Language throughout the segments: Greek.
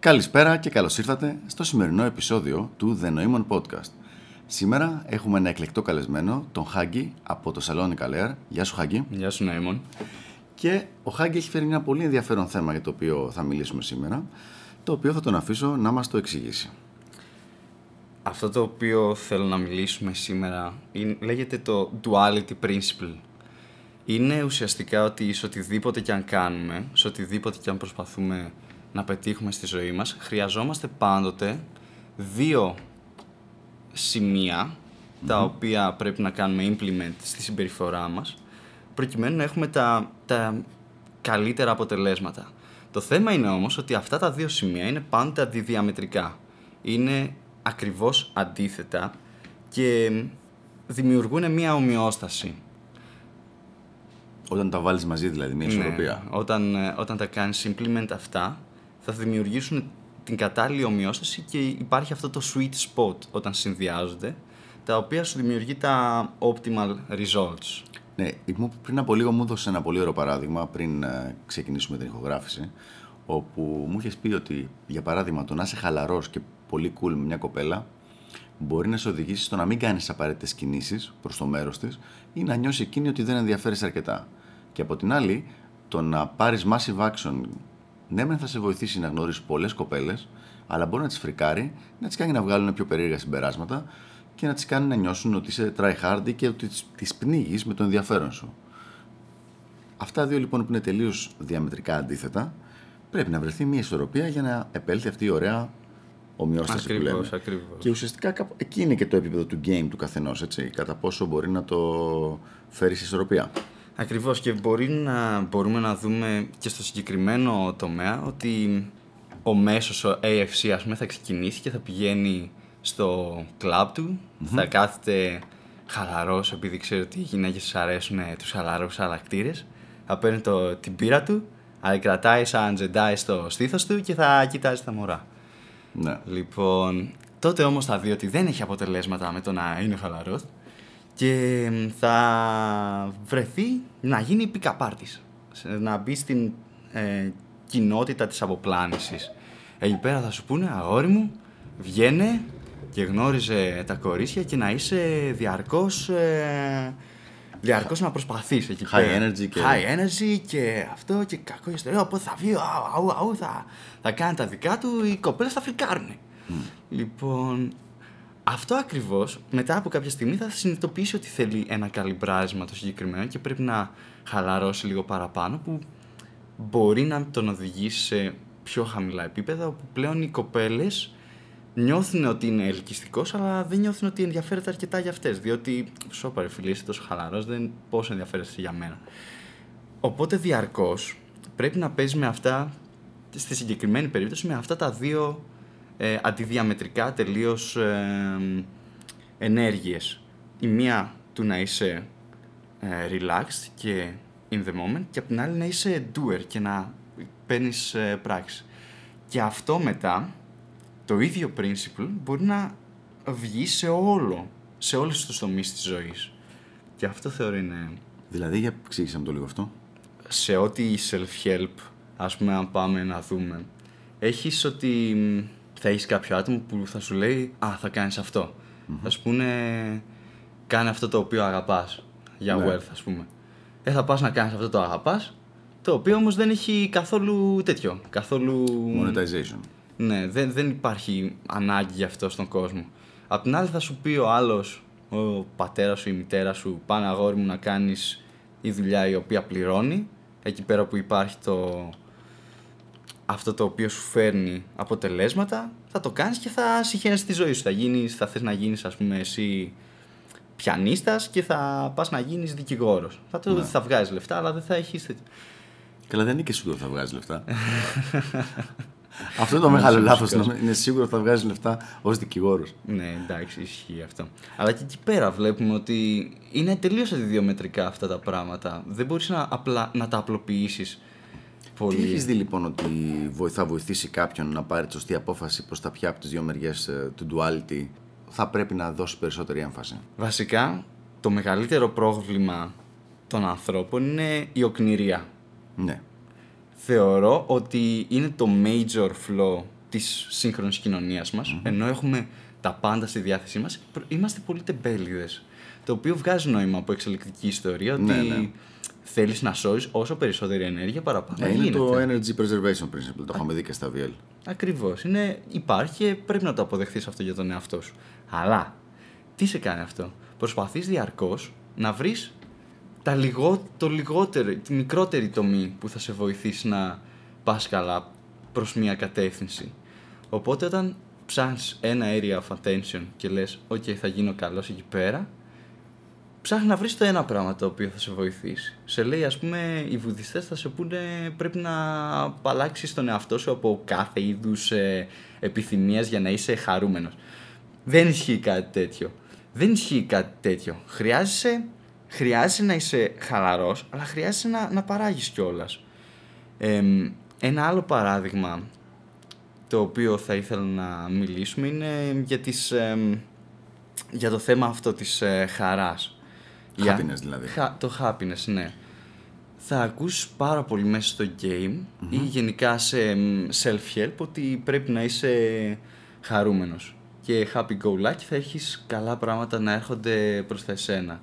Καλησπέρα και καλώς ήρθατε στο σημερινό επεισόδιο του The Noemon Podcast. Σήμερα έχουμε ένα εκλεκτό καλεσμένο, τον Χάγκη από το Σαλόνι Καλέρ. Γεια σου Χάγκη. Γεια σου Νοήμον. Και ο Χάγκη έχει φέρει ένα πολύ ενδιαφέρον θέμα για το οποίο θα μιλήσουμε σήμερα, το οποίο θα τον αφήσω να μας το εξηγήσει. Αυτό το οποίο θέλω να μιλήσουμε σήμερα είναι, λέγεται το duality principle. Είναι ουσιαστικά ότι σε οτιδήποτε και αν κάνουμε, σε οτιδήποτε και αν προσπαθούμε να πετύχουμε στη ζωή μας, χρειαζόμαστε πάντοτε δύο σημεία τα οποία πρέπει να κάνουμε implement στη συμπεριφορά μας προκειμένου να έχουμε τα, τα καλύτερα αποτελέσματα. Το θέμα είναι όμως ότι αυτά τα δύο σημεία είναι πάντα αντιδιαμετρικά. Είναι ακριβώς αντίθετα και δημιουργούν μια ομοιόσταση. Όταν τα βάλεις μαζί δηλαδή, μια ισορροπία. Ναι, όταν, ε, όταν τα κάνεις implement αυτά, θα δημιουργήσουν την κατάλληλη ομοιόσταση και υπάρχει αυτό το sweet spot όταν συνδυάζονται, τα οποία σου δημιουργεί τα optimal results. Ναι, μου- πριν από λίγο μου έδωσε ένα πολύ ωραίο παράδειγμα πριν ε, ξεκινήσουμε την ηχογράφηση, όπου μου είχες πει ότι για παράδειγμα το να είσαι χαλαρός και πολύ cool με μια κοπέλα μπορεί να σε οδηγήσει στο να μην κάνεις απαραίτητες κινήσεις προς το μέρος της ή να νιώσεις εκείνη ότι δεν ενδιαφέρει αρκετά. Και από την άλλη, το να πάρεις massive action, ναι, μεν θα σε βοηθήσει να γνωρίσεις πολλές κοπέλες, αλλά μπορεί να τις φρικάρει, να τις κάνει να βγάλουν πιο περίεργα συμπεράσματα και να τις κάνει να νιώσουν ότι είσαι try hard και ότι τις πνίγεις με το ενδιαφέρον σου. Αυτά δύο λοιπόν που είναι τελείως διαμετρικά αντίθετα, πρέπει να βρεθεί μια ισορροπία για να επέλθει αυτή η ωραία ομοιόσταση που λέμε. Ακριβώς, ακριβώς. Και ουσιαστικά κάπου- εκεί είναι και το επίπεδο του game του καθενός, έτσι. Κατά πόσο μπορεί να το φέρεις σε ισορροπία. Ακριβώς και μπορεί να, μπορούμε να δούμε και στο συγκεκριμένο τομέα ότι ο μέσος, ο AFC ας πούμε θα ξεκινήσει και θα πηγαίνει στο κλαμπ του, θα κάθεται χαλαρός επειδή ξέρει ότι οι γυναίκες τους αρέσουν ε, τους χαλαρούς χαρακτήρες, θα παίρνει το, την πύρα του, αλλά κρατάει σαν τζεντάι στο στήθος του και θα κοιτάζει τα μωρά. Ναι. Λοιπόν, τότε όμως θα δει ότι δεν έχει αποτελέσματα με το να είναι χαλαρός και μ, θα βρεθεί να γίνει pick-up artist. Σε- Να μπει στην ε, κοινότητα της αποπλάνησης. Εκεί πέρα θα σου πούνε, αγόρι μου, βγαίνε και γνώριζε τα κορίτσια και να είσαι διαρκώς, ε, διαρκώς να προσπαθείς εκεί High πέρα. energy και- High energy και αυτό και κακό ιστορία. Οπότε θα βγει, αου, αου, αου, θα, θα κάνει τα δικά του, οι κοπέλες θα φρικάρουν. Λοιπόν, αυτό ακριβώς μετά από κάποια στιγμή θα συνειδητοποιήσει ότι θέλει ένα καλυμπράσμα το συγκεκριμένο και πρέπει να χαλαρώσει λίγο παραπάνω που μπορεί να τον οδηγήσει σε πιο χαμηλά επίπεδα όπου πλέον οι κοπέλες νιώθουν ότι είναι ελκυστικός αλλά δεν νιώθουν ότι ενδιαφέρεται αρκετά για αυτές διότι σώπα ρε φίλε είσαι τόσο χαλαρός δεν πόσο ενδιαφέρεσαι για μένα. Οπότε διαρκώς πρέπει να παίζει με αυτά, στη συγκεκριμένη περίπτωση, με αυτά τα δύο ε, αντιδιαμετρικά τελείως ε, ενέργειες. Η μία του να είσαι ε, relaxed και in the moment και απ' την άλλη να είσαι doer και να παίρνεις ε, πράξη. Και αυτό μετά, το ίδιο principle, μπορεί να βγει σε όλο, σε όλους τους τομείς της ζωής. Και αυτό θεωρώ είναι Δηλαδή, για εξήγησε μου το λίγο αυτό. σε ό,τι self-help, ας πούμε, αν πάμε να δούμε, έχεις ότι μ, θα έχεις κάποιο άτομο που θα σου λέει «Α, θα κάνεις αυτό». Θα σου πούνε «Κάνε αυτό το οποίο αγαπάς» για Ναι. wealth, ας πούμε. Ε, θα πας να κάνεις αυτό το αγαπάς, το οποίο όμως δεν έχει καθόλου τέτοιο, καθόλου... Monetization. Ναι, δεν, δεν υπάρχει ανάγκη γι' αυτό στον κόσμο. Απ' την άλλη θα σου πει ο άλλος, ο πατέρας σου ή η μητέρα σου, πάνε αγόρι μου να κάνεις η δουλειά η οποία πληρώνει, εκεί πέρα που υπάρχει το, αυτό το οποίο σου φέρνει αποτελέσματα, θα το κάνεις και θα συχαίνεσαι τη ζωή σου. Θα, γίνεις, θα θες να γίνεις ας πούμε εσύ πιανίστας και θα πας να γίνεις δικηγόρος. Θα, το, θα βγάζεις λεφτά αλλά δεν θα έχεις τέτοιο. Καλά, δεν είναι και σίγουρο ότι θα βγάζεις λεφτά. αυτό είναι το μεγάλο λάθος. Είναι σίγουρο ότι θα βγάζεις λεφτά ως δικηγόρος. Ναι, εντάξει, ισχύει αυτό. Αλλά και εκεί πέρα βλέπουμε ότι είναι τελείως αντιδιομετρικά αυτά τα πράγματα. Δεν μπορείς να, απλά, να τα απλοποιήσεις Τι πολύ. έχεις δει λοιπόν ότι βοη- θα βοηθήσει κάποιον να πάρει τη σωστή απόφαση προ τα ποια από τις δύο μεριές του duality; Θα πρέπει να δώσει περισσότερη έμφαση. Βασικά, το μεγαλύτερο πρόβλημα των ανθρώπων είναι η οκνηρία. Ναι. Θεωρώ ότι είναι το major flaw της σύγχρονης κοινωνίας μας, ενώ έχουμε τα πάντα στη διάθεσή μας, προ- είμαστε πολύ τεμπέληδες. Το οποίο βγάζει νόημα από εξελικτική ιστορία, ότι Ναι, ναι. Θέλεις να σώσεις όσο περισσότερη ενέργεια παραπάνω Ε, είναι γίνεται. το Energy Preservation Principle, το είχαμε δει και στα VL. Ακριβώς. Είναι, υπάρχει και πρέπει να το αποδεχθείς αυτό για τον εαυτό σου. Αλλά τι σε κάνει αυτό; Προσπαθείς διαρκώς να βρεις λιγό, το λιγότερο, τη μικρότερη τομή που θα σε βοηθήσει να πας καλά προς μια κατεύθυνση. Οπότε όταν ψάχνεις ένα area of attention και λες: OK, θα γίνω καλός εκεί πέρα, ψάχνει να βρεις το ένα πράγμα το οποίο θα σε βοηθήσει. Σε λέει, ας πούμε, οι βουδιστές θα σε πούνε πρέπει να απαλλάξει τον εαυτό σου από κάθε είδους ε, επιθυμίας για να είσαι χαρούμενος. Δεν ισχύει κάτι τέτοιο. Δεν ισχύει κάτι τέτοιο. Χρειάζεσαι, χρειάζεσαι να είσαι χαλαρός, αλλά χρειάζεσαι να, να παράγεις κιόλας. ένα άλλο παράδειγμα το οποίο θα ήθελα να μιλήσουμε είναι για, τις, εμ, για το θέμα αυτό της ε, χαράς. Για- Happiness δηλαδή. Χα- το happiness, ναι. Θα ακούσεις πάρα πολύ μέσα στο game ή γενικά σε εμ, self-help ότι πρέπει να είσαι χαρούμενος. Και happy go lucky θα έχεις καλά πράγματα να έρχονται προς τα εσένα.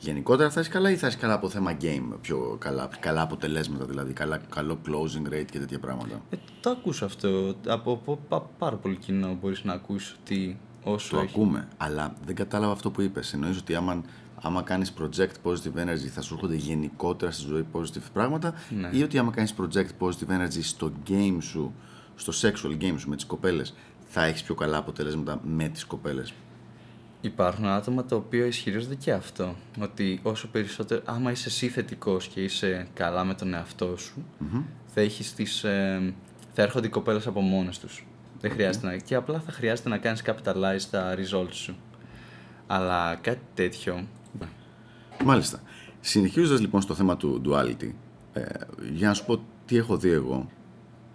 Γενικότερα θα είσαι καλά ή θα είσαι καλά από θέμα game, πιο καλά, καλά αποτελέσματα δηλαδή, καλά, καλό closing rate και τέτοια πράγματα; Ε, το ακούς αυτό. Από, από πα- πάρα πολύ κοινό μπορείς να ακούσεις ότι όσο Το έχει... ακούμε, αλλά δεν κατάλαβα αυτό που είπες. Εννοείς ότι άμα, άμα κάνεις project positive energy θα σου έρχονται γενικότερα στη ζωή positive πράγματα Ναι. ή ότι άμα κάνεις project positive energy στο game σου, στο sexual game σου με τις κοπέλες θα έχεις πιο καλά αποτελέσματα με τις κοπέλες; Υπάρχουν άτομα τα οποία ισχυρίζονται και αυτό. Ότι όσο περισσότερο, άμα είσαι εσύ θετικός και είσαι καλά με τον εαυτό σου, θα έχεις τις, ε, θα έρχονται οι κοπέλες από μόνες τους. Δεν χρειάζεται να, και απλά θα χρειάζεται να κάνεις capitalize τα results σου. Αλλά κάτι τέτοιο. Μάλιστα. Συνεχίζοντας λοιπόν στο θέμα του duality, ε, για να σου πω τι έχω δει εγώ.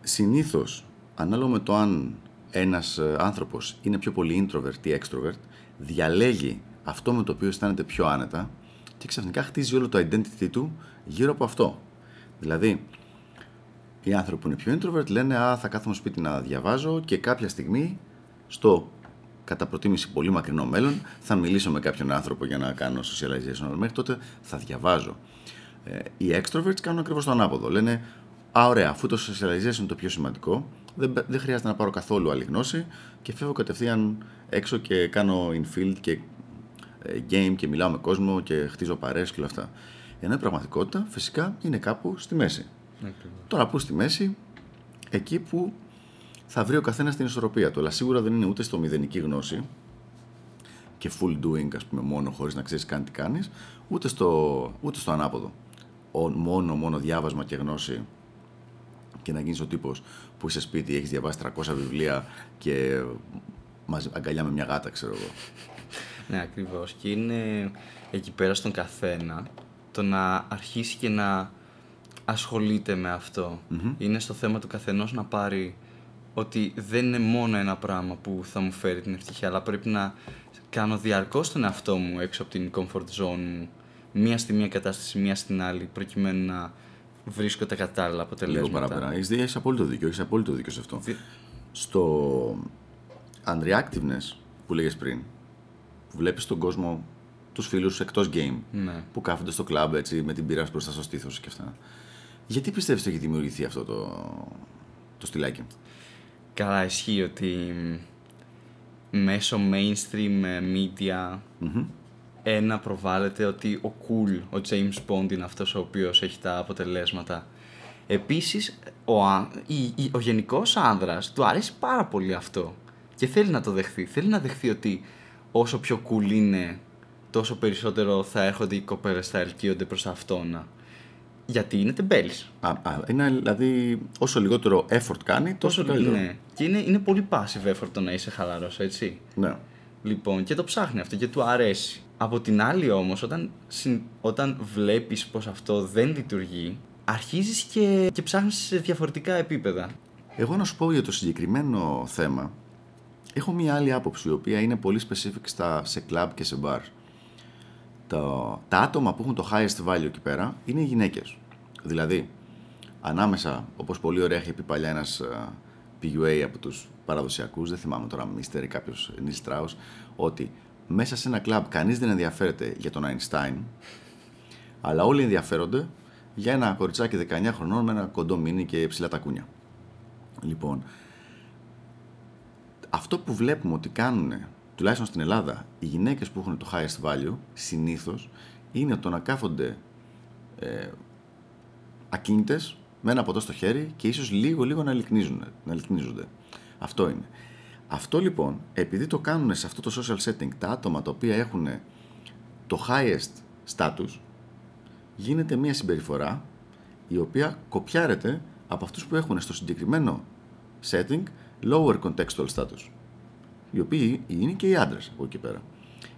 Συνήθως, ανάλογα με το αν ένας ε, άνθρωπος είναι πιο πολύ introvert ή extrovert, διαλέγει αυτό με το οποίο αισθάνεται πιο άνετα και ξαφνικά χτίζει όλο το identity του γύρω από αυτό. Δηλαδή, οι άνθρωποι που είναι πιο introvert λένε «Α, θα κάθομαι σπίτι να διαβάζω και κάποια στιγμή στο κατά προτίμηση πολύ μακρινό μέλλον θα μιλήσω με κάποιον άνθρωπο για να κάνω socialization, αλλά μέχρι τότε θα διαβάζω. Ε, οι extroverts κάνουν ακριβώς το ανάποδο. Λένε «Α, ωραία, αφού το socialization είναι το πιο σημαντικό, δεν, δεν χρειάζεται να πάρω καθόλου άλλη γνώση και φεύγω κατευθείαν έξω και κάνω infield και ε, game και μιλάω με κόσμο και χτίζω παρέες και όλα αυτά. Ενώ η πραγματικότητα φυσικά είναι κάπου στη μέση. Τώρα που στη μέση, εκεί που θα βρει ο καθένας την ισορροπία του. Αλλά σίγουρα δεν είναι ούτε στο μηδενική γνώση και full doing, ας πούμε, μόνο χωρίς να ξέρεις καν τι κάνεις, ούτε στο, ούτε στο ανάποδο. Ο, μόνο, μόνο διάβασμα και γνώση και να γίνεις ο τύπος που είσαι σπίτι, έχεις διαβάσει 300 βιβλία και μαζί, αγκαλιά με μια γάτα, ξέρω εγώ. Ναι, ακριβώς. Και είναι εκεί πέρα στον καθένα το να αρχίσει και να ασχολείται με αυτό. Είναι στο θέμα του καθενός να πάρει ότι δεν είναι μόνο ένα πράγμα που θα μου φέρει την ευτυχία, αλλά πρέπει να κάνω διαρκώς τον εαυτό μου έξω από την comfort zone μου, μία στη μία κατάσταση, μία στην άλλη, προκειμένου να βρίσκω τα κατάλληλα Λίγο αποτελέσματα. παραπέρα. Έχεις έχεις απόλυτο δίκιο, έχεις απόλυτο δίκιο σε αυτό. Δι- Στο unreactiveness που λέγες πριν, που βλέπεις τον κόσμο, τους φίλους σου εκτός game, Ναι. που κάθονται στο κλαμπ έτσι με την πύρα μπροστά στο στήθος και αυτά. Γιατί πιστεύεις ότι έχει δημιουργηθεί αυτό το, το στυλάκι; Καλά, ισχύει ότι μέσω mainstream ε, media ένα προβάλλεται ότι ο cool, ο James Bond είναι αυτός ο οποίος έχει τα αποτελέσματα. Επίσης, ο, α- η- η- ο γενικός άνδρας του αρέσει πάρα πολύ αυτό και θέλει να το δεχθεί. Θέλει να δεχθεί ότι όσο πιο cool είναι, τόσο περισσότερο θα έρχονται οι κοπέλες, θα ελκύονται προς αυτόνα. Γιατί είναι τεμπέλης. Α, α, είναι δηλαδή όσο λιγότερο effort κάνει, τόσο καλύτερο. Ναι. Και είναι, είναι πολύ passive effort το να είσαι χαλαρός, έτσι. ναι. Λοιπόν, και το ψάχνει αυτό και του αρέσει. Από την άλλη όμως, όταν, συν- όταν βλέπεις πως αυτό δεν λειτουργεί, αρχίζεις και, και ψάχνεις σε διαφορετικά επίπεδα. Εγώ να σου πω για το συγκεκριμένο θέμα, έχω μία άλλη άποψη, η οποία είναι πολύ specific στα, σε club και σε bars. Τα, τα άτομα που έχουν το highest value εκεί πέρα είναι οι γυναίκες. Δηλαδή, ανάμεσα, όπως πολύ ωραία είχε πει παλιά ένας ε, PUA από τους παραδοσιακούς, δεν θυμάμαι τώρα, Μίστερ ή κάποιος Νίλ Στράους, ότι μέσα σε ένα κλαμπ κανείς δεν ενδιαφέρεται για τον Einstein, αλλά όλοι ενδιαφέρονται για ένα κοριτσάκι 19 χρονών με ένα κοντό μίνι και ψηλά τακούνια. Λοιπόν, αυτό που βλέπουμε ότι κάνουν, τουλάχιστον στην Ελλάδα, οι γυναίκες που έχουν το highest value, συνήθως, είναι το να κάθονται ε, ακίνητες, με ένα ποτό στο χέρι και ίσως λίγο λίγο να, να λυκνίζονται. Αυτό είναι. Αυτό λοιπόν, επειδή το κάνουν σε αυτό το social setting τα άτομα τα οποία έχουν το highest status, γίνεται μια συμπεριφορά η οποία κοπιάρεται από αυτούς που έχουν στο συγκεκριμένο setting lower contextual status. Οι οποίοι είναι και οι άντρες από εκεί πέρα.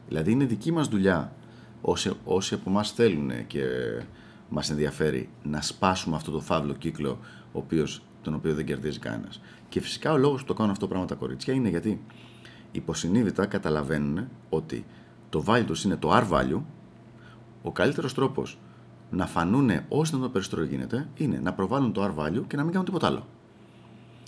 Δηλαδή είναι δική μας δουλειά όσοι, όσοι από εμάς θέλουν και μας ενδιαφέρει να σπάσουμε αυτό το φαύλο κύκλο ο οποίος, τον οποίο δεν κερδίζει κανένας. Και φυσικά ο λόγος που το κάνουν αυτό το πράγμα τα κορίτσια είναι γιατί υποσυνείδητα καταλαβαίνουν ότι το value τους είναι το R value, ο καλύτερος τρόπος να φανούν όσο το περισσότερο γίνεται είναι να προβάλλουν το R value και να μην κάνουν τίποτα άλλο.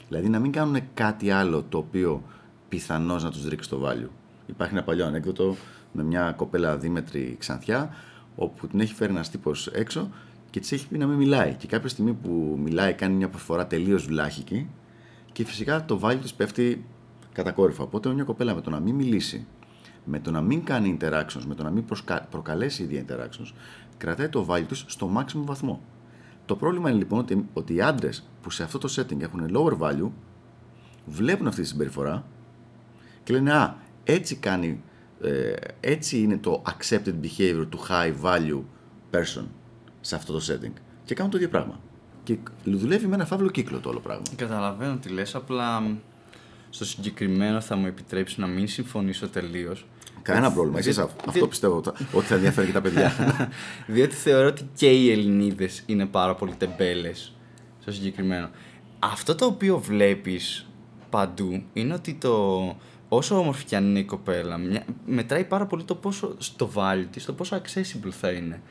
Δηλαδή να μην κάνουν κάτι άλλο το οποίο πιθανώς να τους ρίξει το value. Υπάρχει ένα παλιό ανέκδοτο με μια κοπέλα δίμετρη ξανθιά, όπου την έχει φέρει ένας τύπος έξω και της έχει πει να μην μιλάει. Και κάποια στιγμή που μιλάει, κάνει μια προφορά τελείως βλάχικη και φυσικά το value της πέφτει κατακόρυφα. Οπότε μια κοπέλα με το να μην μιλήσει, με το να μην κάνει interactions, με το να μην προκαλέσει ίδια interactions, κρατάει το value της στο maximum βαθμό. Το πρόβλημα είναι λοιπόν ότι, ότι οι άντρες που σε αυτό το setting έχουν lower value βλέπουν αυτή τη συμπεριφορά και λένε Α, έτσι κάνει, ε, έτσι είναι το accepted behavior του high value person σε αυτό το setting. Και κάνουν το ίδιο πράγμα. Και δουλεύει με ένα φαύλο κύκλο το όλο πράγμα. Καταλαβαίνω τι λες, απλά στο συγκεκριμένο θα μου επιτρέψει να μην συμφωνήσω τελείως. Κανένα πρόβλημα. Εσείς αυτό πιστεύω ότι θα ενδιαφέρει και τα παιδιά. Διότι θεωρώ ότι και οι Ελληνίδες είναι πάρα πολύ τεμπέλες στο συγκεκριμένο. Αυτό το οποίο βλέπεις παντού είναι ότι το, όσο όμορφη κι αν είναι η κοπέλα, μετράει πάρα πολύ το πόσο στο value της, το πόσο accessible θα είναι.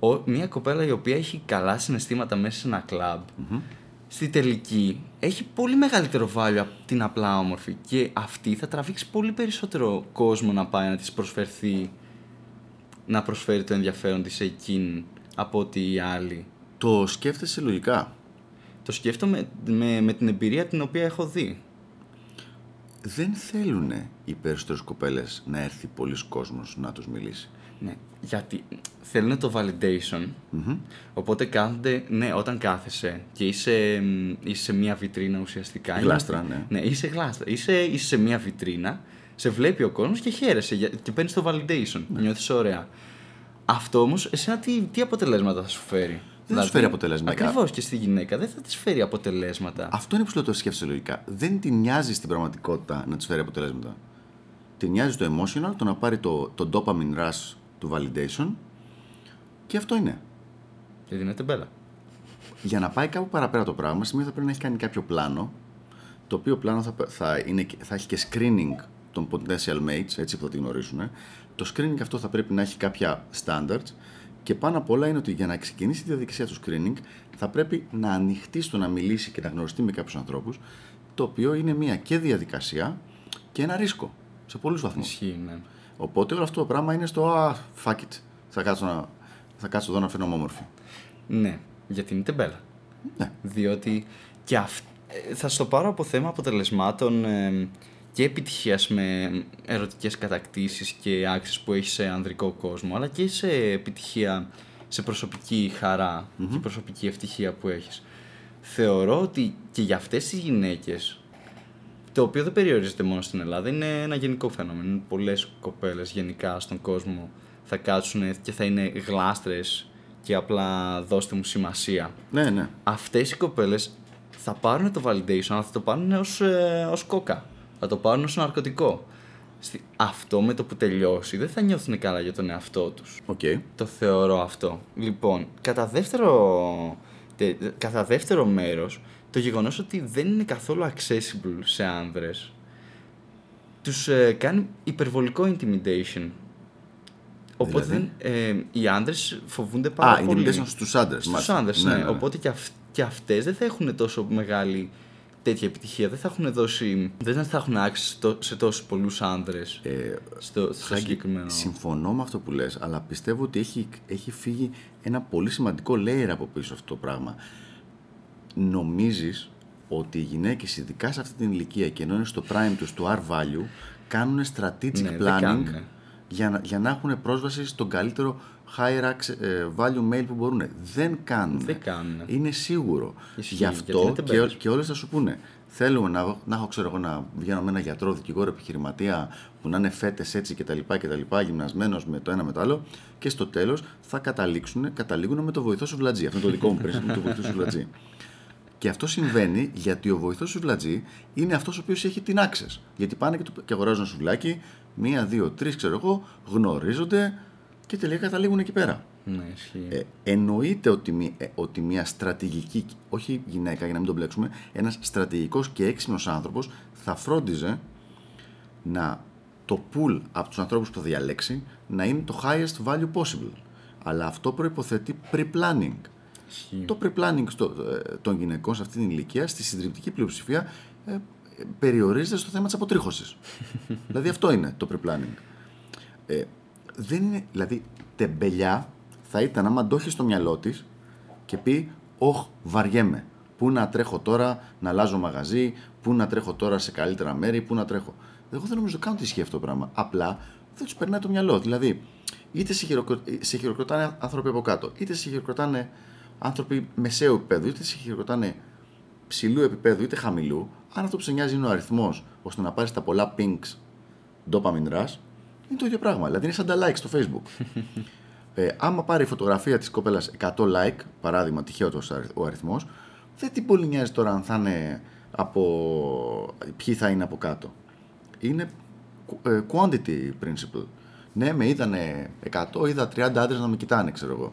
Ο, μια κοπέλα η οποία έχει καλά συναισθήματα μέσα σε ένα κλαμπ, στη τελική έχει πολύ μεγαλύτερο value από την απλά όμορφη και αυτή θα τραβήξει πολύ περισσότερο κόσμο να πάει να της προσφερθεί να προσφέρει το ενδιαφέρον της σε εκείνη από ότι οι άλλοι. Το σκέφτεσαι λογικά; Το σκέφτομαι με, με την εμπειρία την οποία έχω δει δεν θέλουν οι περισσότερες κοπέλες να έρθει πολλοί κόσμος να τους μιλήσει. Ναι, γιατί θέλουν το validation. Οπότε κάθονται, ναι, όταν κάθεσαι και είσαι, είσαι σε μια βιτρίνα ουσιαστικά. Γλάστρα, ναι. Ναι, είσαι γλάστρα. Είσαι, είσαι σε μια βιτρίνα, σε βλέπει ο κόσμος και χαίρεσαι και παίρνεις το validation. Ναι. Νιώθεις ωραία. Αυτό όμως, εσένα τι, τι αποτελέσματα θα σου φέρει; Δεν θα δηλαδή, φέρει αποτελέσματα. Ακριβώς και στη γυναίκα δεν θα της φέρει αποτελέσματα. Αυτό είναι που σου το σκέφτεσαι λογικά. Δεν την νοιάζει στην πραγματικότητα να τη φέρει αποτελέσματα. Την νοιάζει το emotional, το να πάρει το, το dopamine rush του validation και αυτό είναι. Και δίνεται μπέλα. Για να πάει κάπου παραπέρα το πράγμα, σημαίνει θα πρέπει να έχει κάνει κάποιο πλάνο. Το οποίο πλάνο θα, θα, είναι, θα έχει και screening των potential mates, έτσι που θα τη γνωρίσουν. Το screening αυτό θα πρέπει να έχει κάποια standards και πάνω απ' όλα είναι ότι για να ξεκινήσει τη διαδικασία του screening θα πρέπει να ανοιχτεί στο να μιλήσει και να γνωριστεί με κάποιους ανθρώπους, το οποίο είναι μια και διαδικασία και ένα ρίσκο σε πολλούς βαθμούς. Ισχύει, ναι. Οπότε όλο αυτό το πράγμα είναι στο Α, fuck it. Θα κάτσω, να, θα κάτσω εδώ να φαίνω όμορφη. Ναι, γιατί είναι τεμπέλα. Ναι. Διότι και αυ... Ε, θα στο πάρω από θέμα αποτελεσμάτων ε, και επιτυχίας με ερωτικές κατακτήσεις και άξιες που έχεις σε ανδρικό κόσμο, αλλά και σε επιτυχία σε προσωπική και προσωπική ευτυχία που έχεις. Θεωρώ ότι και για αυτές τις γυναίκες, το οποίο δεν περιορίζεται μόνο στην Ελλάδα, είναι ένα γενικό φαινόμενο. Πολλές κοπέλες γενικά στον κόσμο θα κάτσουν και θα είναι γλάστρες και απλά δώστε μου σημασία. Ναι, ναι. Αυτές οι κοπέλες θα πάρουν το validation, αλλά θα το πάρουν ως, ε, ως κόκα θα το πάρουν ως ναρκωτικό. Αυτό με το που τελειώσει δεν θα νιώθουν καλά για τον εαυτό τους. Okay. Το θεωρώ αυτό. Λοιπόν, κατά δεύτερο, τε, κατά δεύτερο μέρος, το γεγονός ότι δεν είναι καθόλου accessible σε άνδρες τους ε, κάνει υπερβολικό intimidation. Οπότε δηλαδή; ε, οι άντρε φοβούνται πάρα Α, πολύ. Α, intimidation στους άντρες. Στους άντρες, ναι. ναι, ναι. Οπότε και, αυ- και αυτές δεν θα έχουν τόσο μεγάλη τέτοια επιτυχία δεν θα έχουν δώσει. Δεν θα έχουν άξει σε τόσους πολλούς άνδρες Ε, στο, στο Χάκη, συγκεκριμένο. Συμφωνώ με αυτό που λες, αλλά πιστεύω ότι έχει, έχει φύγει ένα πολύ σημαντικό layer από πίσω αυτό το πράγμα. Νομίζεις ότι οι γυναίκες, ειδικά σε αυτή την ηλικία και ενώ είναι στο prime τους, του R-value, κάνουν strategic Ναι, δεν planning κάνουνε. για να, για να έχουν πρόσβαση στον καλύτερο higher access- ε, value mail που μπορούν. Δεν κάνουν. Δεν κάνουνε. Είναι σίγουρο. Ισχύει, Γι' γιατί αυτό είναι και, τεμπέλες. και όλες θα σου πούνε. Θέλουμε να, να έχω, ξέρω εγώ, να βγαίνω με ένα γιατρό, δικηγόρο, επιχειρηματία που να είναι φέτες έτσι κτλ. κτλ Γυμνασμένος με το ένα με το άλλο. Και στο τέλος θα καταλήξουν, καταλήγουν με το βοηθό σου βλατζή. Αυτό είναι το δικό μου πρίσμα, με το βοηθό σου βλατζή. Και αυτό συμβαίνει γιατί ο βοηθός σου βλατζή είναι αυτός ο οποίος έχει την access. Γιατί πάνε και, του, και αγοράζουν ένα σουβλάκι, μία, δύο, τρεις, ξέρω εγώ, γνωρίζονται και τελικά καταλήγουν εκεί πέρα. Ναι, ισχύει. Ε, εννοείται ότι, μη- ε, ότι μια στρατηγική, όχι γυναίκα για να μην τον μπλέξουμε, ένας στρατηγικός και έξυπνος άνθρωπος θα φρόντιζε να το pool από τους ανθρώπους που θα διαλέξει να είναι το highest value possible. Αλλά αυτό προϋποθέτει pre-planning. Ισχύει. Το pre-planning στο, ε, των γυναικών σε αυτή την ηλικία, στη συντριπτική πλειοψηφία, ε, ε, περιορίζεται στο θέμα της αποτρίχωσης. δηλαδή αυτό είναι το pre-planning. Ε, δεν είναι, δηλαδή, τεμπελιά θα ήταν άμα το έχεις στο μυαλό της και πει: Ωχ, βαριέμαι. Πού να τρέχω τώρα να αλλάζω μαγαζί, πού να τρέχω τώρα σε καλύτερα μέρη, πού να τρέχω. Εγώ δεν νομίζω καν ότι ισχύει αυτό το πράγμα. Απλά δεν τους περνάει το μυαλό. Δηλαδή, είτε σε, χειροκρο... σε χειροκροτάνε άνθρωποι από κάτω, είτε σε χειροκροτάνε άνθρωποι μεσαίου επίπεδου, είτε σε χειροκροτάνε ψηλού επίπεδου είτε χαμηλού, αν αυτό που σε νοιάζει είναι ο αριθμός ώστε να πάρεις τα πολλά pinks dopamine rush, είναι το ίδιο πράγμα. Δηλαδή είναι σαν τα like στο facebook. ε, άμα πάρει η φωτογραφία της κοπέλας 100 like, παράδειγμα, τυχαίο το ο αριθμός, δεν την πολύ νοιάζει τώρα αν θα είναι από. ποιοι θα είναι από κάτω. Είναι ε, quantity principle. Ναι, με είδανε 100, είδα 30 άντρες να με κοιτάνε, ξέρω εγώ.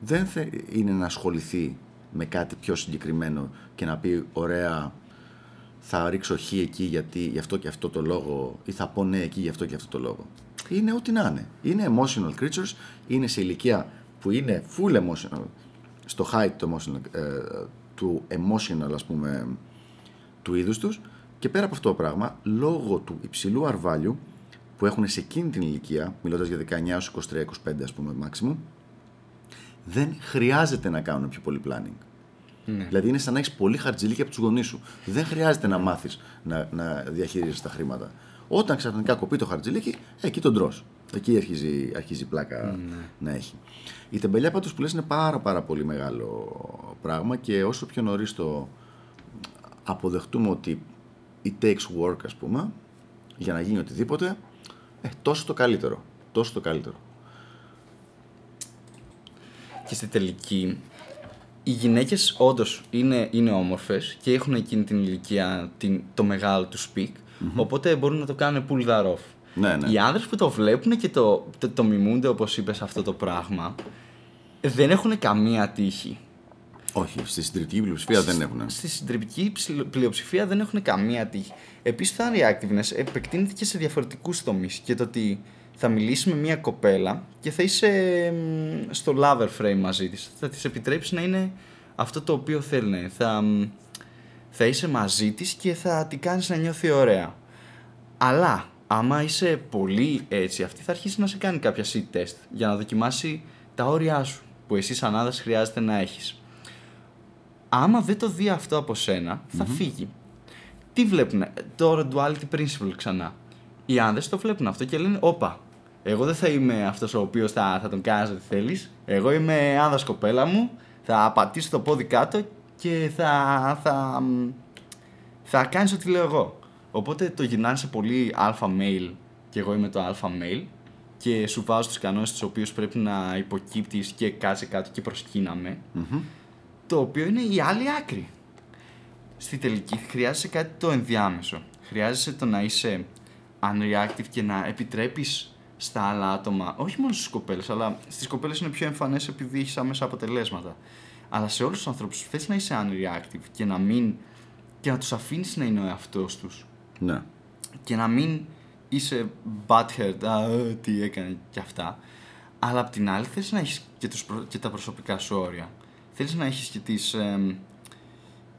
Δεν θε, είναι να ασχοληθεί με κάτι πιο συγκεκριμένο και να πει ωραία θα ρίξω χ εκεί γιατί γι' αυτό και αυτό το λόγο ή θα πω ναι εκεί γι' αυτό και αυτό το λόγο. Είναι ό,τι να είναι. Είναι emotional creatures, είναι σε ηλικία που είναι full emotional, στο height του emotional, ε, του emotional ας πούμε του είδους τους και πέρα από αυτό το πράγμα, λόγω του υψηλού R value που έχουν σε εκείνη την ηλικία, μιλώντας για 19 23, 25 ας πούμε maximum, δεν χρειάζεται να κάνουν πιο πολύ planning. Ναι. Δηλαδή είναι σαν να έχεις πολύ χαρτζηλίκια από τους γονείς σου. Δεν χρειάζεται να μάθεις να, να διαχειρίζεσαι τα χρήματα. Όταν ξαφνικά κοπεί το χαρτζηλίκι, ε, εκεί τον τρώ. Εκεί αρχίζει, αρχίζει η πλάκα να έχει. Η τεμπελιά πάντως που λες είναι πάρα, πάρα πολύ μεγάλο πράγμα και όσο πιο νωρίς το αποδεχτούμε ότι it takes work, ας πούμε, για να γίνει οτιδήποτε, ε, τόσο το καλύτερο. Τόσο το καλύτερο. Και στη τελική, οι γυναίκες όντως είναι, είναι όμορφες και έχουν εκείνη την ηλικία την, το μεγάλο τους speak. Οπότε μπορούν να το κάνουν pull that off. Ναι, ναι. Οι άνδρες που το βλέπουν και το, το, το μιμούνται, όπως είπες, αυτό το πράγμα, δεν έχουν καμία τύχη. Όχι, στη συντριπτική πλειοψηφία δεν έχουν. Στη συντριπτική ψηλο- πλειοψηφία δεν έχουν καμία τύχη. Επίσης, το reactiveness επεκτείνεται και σε διαφορετικούς τομείς. Και το ότι θα μιλήσει με μια κοπέλα και θα είσαι μ, στο lover frame μαζί της. Θα της επιτρέψεις να είναι αυτό το οποίο θέλει. Θα, μ, θα είσαι μαζί της και θα την κάνεις να νιώθει ωραία. Αλλά άμα είσαι πολύ έτσι, αυτή θα αρχίσει να σε κάνει κάποια seat test για να δοκιμάσει τα όρια σου που εσύ σαν άντρας χρειάζεται να έχεις άμα δεν το δει αυτό από σένα, θα φύγει. Τι βλέπουν, το duality principle ξανά. Οι άνδρες το βλέπουν αυτό και λένε, όπα, εγώ δεν θα είμαι αυτός ο οποίος θα, θα τον κάνεις ό,τι θέλεις. Εγώ είμαι άνδρας κοπέλα μου, θα πατήσω το πόδι κάτω και θα, θα, μ, θα κάνεις ό,τι λέω εγώ. Οπότε το γυρνάνε σε πολύ alpha male και εγώ είμαι το alpha male και σου βάζω τους κανόνες τους οποίους πρέπει να υποκύπτεις και κάτσε κάτω και προσκύναμε το οποίο είναι η άλλη άκρη. Στη τελική χρειάζεσαι κάτι το ενδιάμεσο. Χρειάζεσαι το να είσαι unreactive και να επιτρέπεις στα άλλα άτομα, όχι μόνο στις κοπέλες, αλλά στις κοπέλες είναι πιο εμφανές επειδή έχεις άμεσα αποτελέσματα. Αλλά σε όλους τους ανθρώπους θες να είσαι unreactive και να μην και να τους αφήνεις να είναι ο εαυτός τους Ναι. και να μην είσαι butthurt, α, ε, τι έκανε και αυτά. Αλλά απ' την άλλη θες να έχεις και, τους, προ- και τα προσωπικά σου όρια. Θέλεις να έχεις και τις, εμ,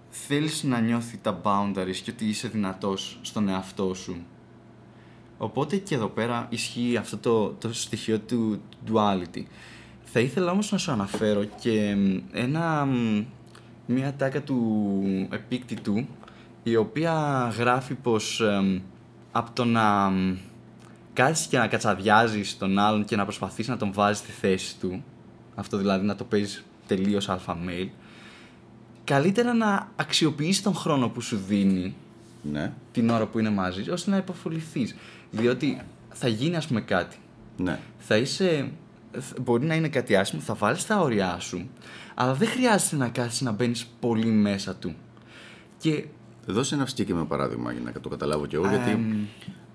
θέλεις να νιώθει τα boundaries και ότι είσαι δυνατός στον εαυτό σου. Οπότε και εδώ πέρα ισχύει αυτό το, το στοιχείο του duality. Θα ήθελα όμως να σου αναφέρω και μ, ένα, μ, μια τάκα του επίκτητου η οποία γράφει πως εμ, από το να μ, κάτσεις και να κατσαδιάζεις τον άλλον και να προσπαθείς να τον βάζεις στη θέση του αυτό δηλαδή να το παίζεις τελείως alpha male καλύτερα να αξιοποιείς τον χρόνο που σου δίνει Ναι, την ώρα που είναι μαζί, ώστε να υποφοληθείς. Διότι θα γίνει, ας πούμε, κάτι. ναι. Θα είσαι. Μπορεί να είναι κάτι άσχημο, θα βάλεις τα όρια σου, αλλά δεν χρειάζεται να κάθεις να μπαίνεις πολύ μέσα του. Και Δώσε ένα συγκεκριμένο παράδειγμα για να το καταλάβω κι εγώ, γιατί εμ,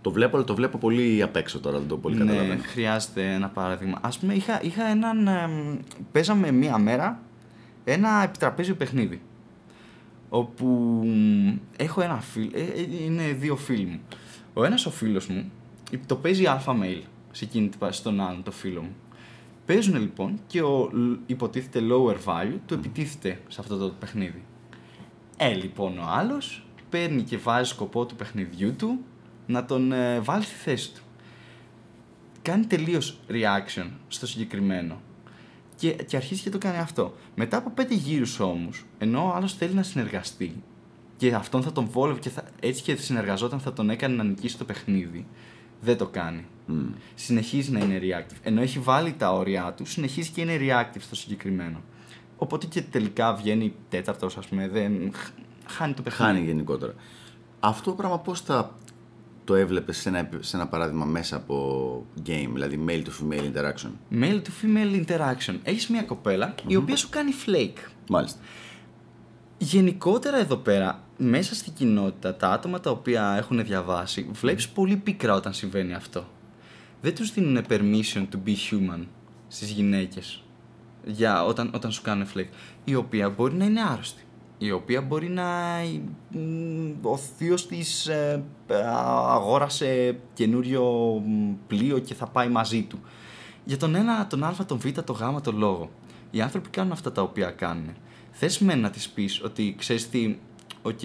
το βλέπω, αλλά το βλέπω πολύ απ' έξω τώρα, δεν το πολύ ναι, καταλαβαίνω. χρειάζεται ένα παράδειγμα. Ας πούμε, είχα, είχα έναν. εμ, παίζαμε μία μέρα ένα επιτραπέζιο παιχνίδι. Όπου μ, έχω ένα φίλο. είναι δύο φίλοι μου. Ο ένας ο φίλος μου το παίζει alpha male σε εκείνη την πάση στον άλλον το φίλο μου. Παίζουν λοιπόν και ο λ- υποτίθεται lower value του επιτίθεται σε αυτό το παιχνίδι. Ε, λοιπόν, ο άλλος παίρνει και βάζει σκοπό του παιχνιδιού του να τον ε, βάλει στη θέση του. Κάνει τελείως reaction στο συγκεκριμένο. Και, και αρχίζει και το κάνει αυτό. Μετά από πέντε γύρους όμως, ενώ ο άλλος θέλει να συνεργαστεί και αυτόν θα τον βόλευε και θα, έτσι και συνεργαζόταν θα τον έκανε να νικήσει το παιχνίδι, δεν το κάνει. Μμ. Συνεχίζει να είναι reactive. Ενώ έχει βάλει τα όρια του, συνεχίζει και είναι reactive στο συγκεκριμένο. Οπότε και τελικά βγαίνει τέταρτος, ας πούμε, δεν. χ- Χάνει το παιχνίδι. Χάνει γενικότερα. Αυτό το πράγμα πώς θα το έβλεπες σε ένα, σε ένα παράδειγμα μέσα από game, δηλαδή male to female interaction; Male to female interaction. Έχεις μια κοπέλα η οποία σου κάνει flake. Μάλιστα. Γενικότερα εδώ πέρα, μέσα στην κοινότητα, τα άτομα τα οποία έχουν διαβάσει, βλέπεις πολύ πίκρα όταν συμβαίνει αυτό. Δεν τους δίνουν permission to be human στις γυναίκες για όταν, όταν σου κάνουν flake. Η οποία μπορεί να είναι άρρωστη. Η οποία μπορεί να... μ, Ο θείος της ε, αγόρασε καινούριο μ, πλοίο και θα πάει μαζί του. Για τον ένα, τον α, τον β, τον γ, τον λόγο. Οι άνθρωποι κάνουν αυτά τα οποία κάνουν. Θες μεν να της πεις ότι ξέρεις τι, OK,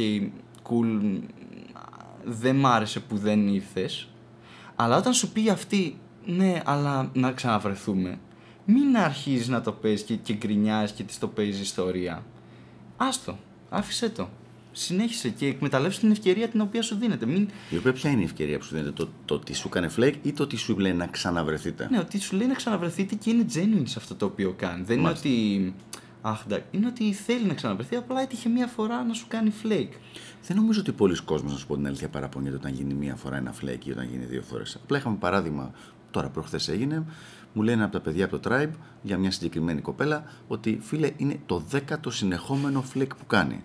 cool, μ, δεν μ' άρεσε που δεν ήρθες, αλλά όταν σου πει αυτή, ναι, αλλά να ξαναβρεθούμε, μην αρχίζεις να το παίζεις και, και γκρινιάζεις και της το παίζεις ιστορία. Άστο, άφησέ το. Συνέχισε και εκμεταλλεύσει την ευκαιρία την οποία σου δίνεται. Μην... Η οποία ποια είναι η ευκαιρία που σου δίνεται, το, το ότι σου έκανε flake ή το ότι σου λέει να ξαναβρεθείτε; Ναι, ότι σου λέει να ξαναβρεθείτε και είναι genuine σε αυτό το οποίο κάνει. Δεν είναι Μάλιστα. ότι. Αχ, εντάξει. Είναι ότι θέλει να ξαναβρεθεί, απλά έτυχε μία φορά να σου κάνει flake. Δεν νομίζω ότι πολλοί κόσμοι, να σου πω την αλήθεια, παραπονιέται όταν γίνει μία φορά ένα flake ή όταν γίνει δύο φορές. Απλά είχαμε παράδειγμα, τώρα προχθές έγινε, μου λένε από τα παιδιά από το tribe για μια συγκεκριμένη κοπέλα ότι φίλε είναι το δέκατο συνεχόμενο flake που κάνει.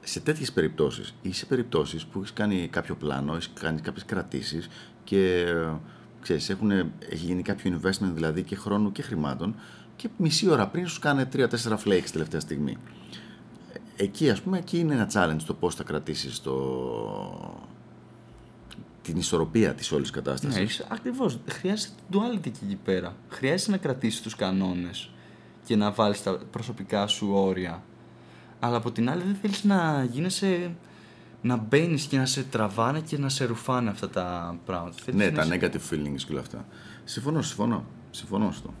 Σε τέτοιες περιπτώσεις ή σε περιπτώσεις που έχεις κάνει κάποιο πλάνο, έχεις κάνει κάποιες κρατήσεις και ε, ξέρεις, έχουν, έχει γίνει κάποιο investment δηλαδή και χρόνου και χρημάτων και μισή ώρα πριν σου κάνει 3-4 flakes τελευταία στιγμή. Εκεί, ας πούμε, εκεί είναι ένα challenge το πώς θα κρατήσεις το... την ισορροπία της όλης κατάστασης. Ναι, είσαι- ακριβώς. Χρειάζεται duality και εκεί πέρα. Χρειάζεται να κρατήσεις τους κανόνες και να βάλεις τα προσωπικά σου όρια. Αλλά από την άλλη δεν θέλεις να γίνεσαι να μπαίνεις και να σε τραβάνε και να σε ρουφάνε αυτά τα πράγματα. Θέλεις Ναι, να τα είσαι- negative feelings και όλα αυτά. Συμφωνώ, συμφωνώ. Συμφωνώ στο.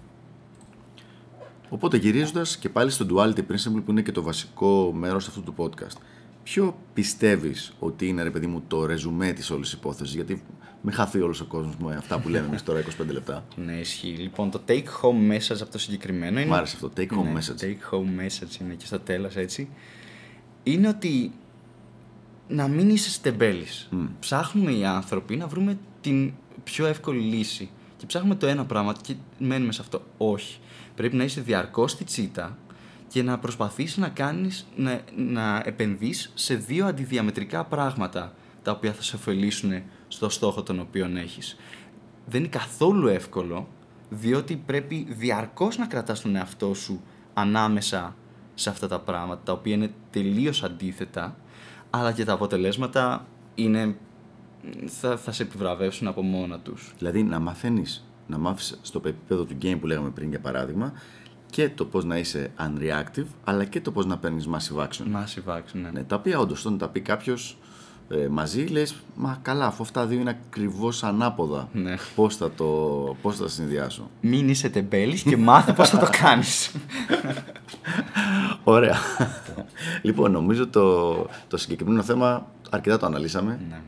Οπότε γυρίζοντας και πάλι στο duality principle που είναι και το βασικό μέρος αυτού του podcast. Ποιο πιστεύεις ότι είναι, ρε παιδί μου, το ρεζουμέ της όλης υπόθεσης, Γιατί μην χαθεί όλος ο κόσμος με αυτά που λέμε εμείς τώρα 25 λεπτά. Ναι, ισχύει. Λοιπόν, το take home message από το συγκεκριμένο είναι. Μ' άρεσε αυτό, take home Ναι, message. Take home message είναι και στο τέλος έτσι. Είναι ότι να μην είσαι στεμπέλης. Ψάχνουμε οι άνθρωποι να βρούμε την πιο εύκολη λύση. Και ψάχνουμε το ένα πράγμα και μένουμε σε αυτό. Όχι. Πρέπει να είσαι διαρκώς στη τσίτα και να προσπαθείς να κάνεις, να, να επενδύσεις σε δύο αντιδιαμετρικά πράγματα τα οποία θα σε ωφελήσουν στο στόχο τον οποίο έχεις. Δεν είναι καθόλου εύκολο, διότι πρέπει διαρκώς να κρατάς τον εαυτό σου ανάμεσα σε αυτά τα πράγματα, τα οποία είναι τελείως αντίθετα, αλλά και τα αποτελέσματα είναι, θα, θα σε επιβραβεύσουν από μόνα τους. Δηλαδή να μαθαίνεις, να μάθεις στο επίπεδο του game που λέγαμε πριν για παράδειγμα και το πώς να είσαι unreactive, αλλά και το πώς να παίρνεις massive action. Massive action, ναι. Ναι, τα οποία όντως όταν τα πει κάποιος ε, μαζί, λες, Μα καλά, αφού αυτά δύο είναι ακριβώς ανάποδα. Ναι. Πώς θα, το, πώς θα τα συνδυάσω. Μην είσαι τεμπέλης και μάθε πώς θα το κάνεις. Ωραία. λοιπόν, νομίζω το, το συγκεκριμένο θέμα αρκετά το αναλύσαμε. ναι.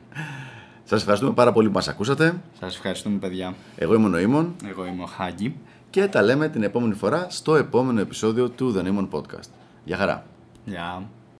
Σας ευχαριστούμε πάρα πολύ που μας ακούσατε. Σας ευχαριστούμε παιδιά. Εγώ είμαι ο Νοήμων Εγώ είμαι ο Χάγκη. και τα λέμε την επόμενη φορά στο επόμενο επεισόδιο του The Newman Podcast. Γεια χαρά. Γεια.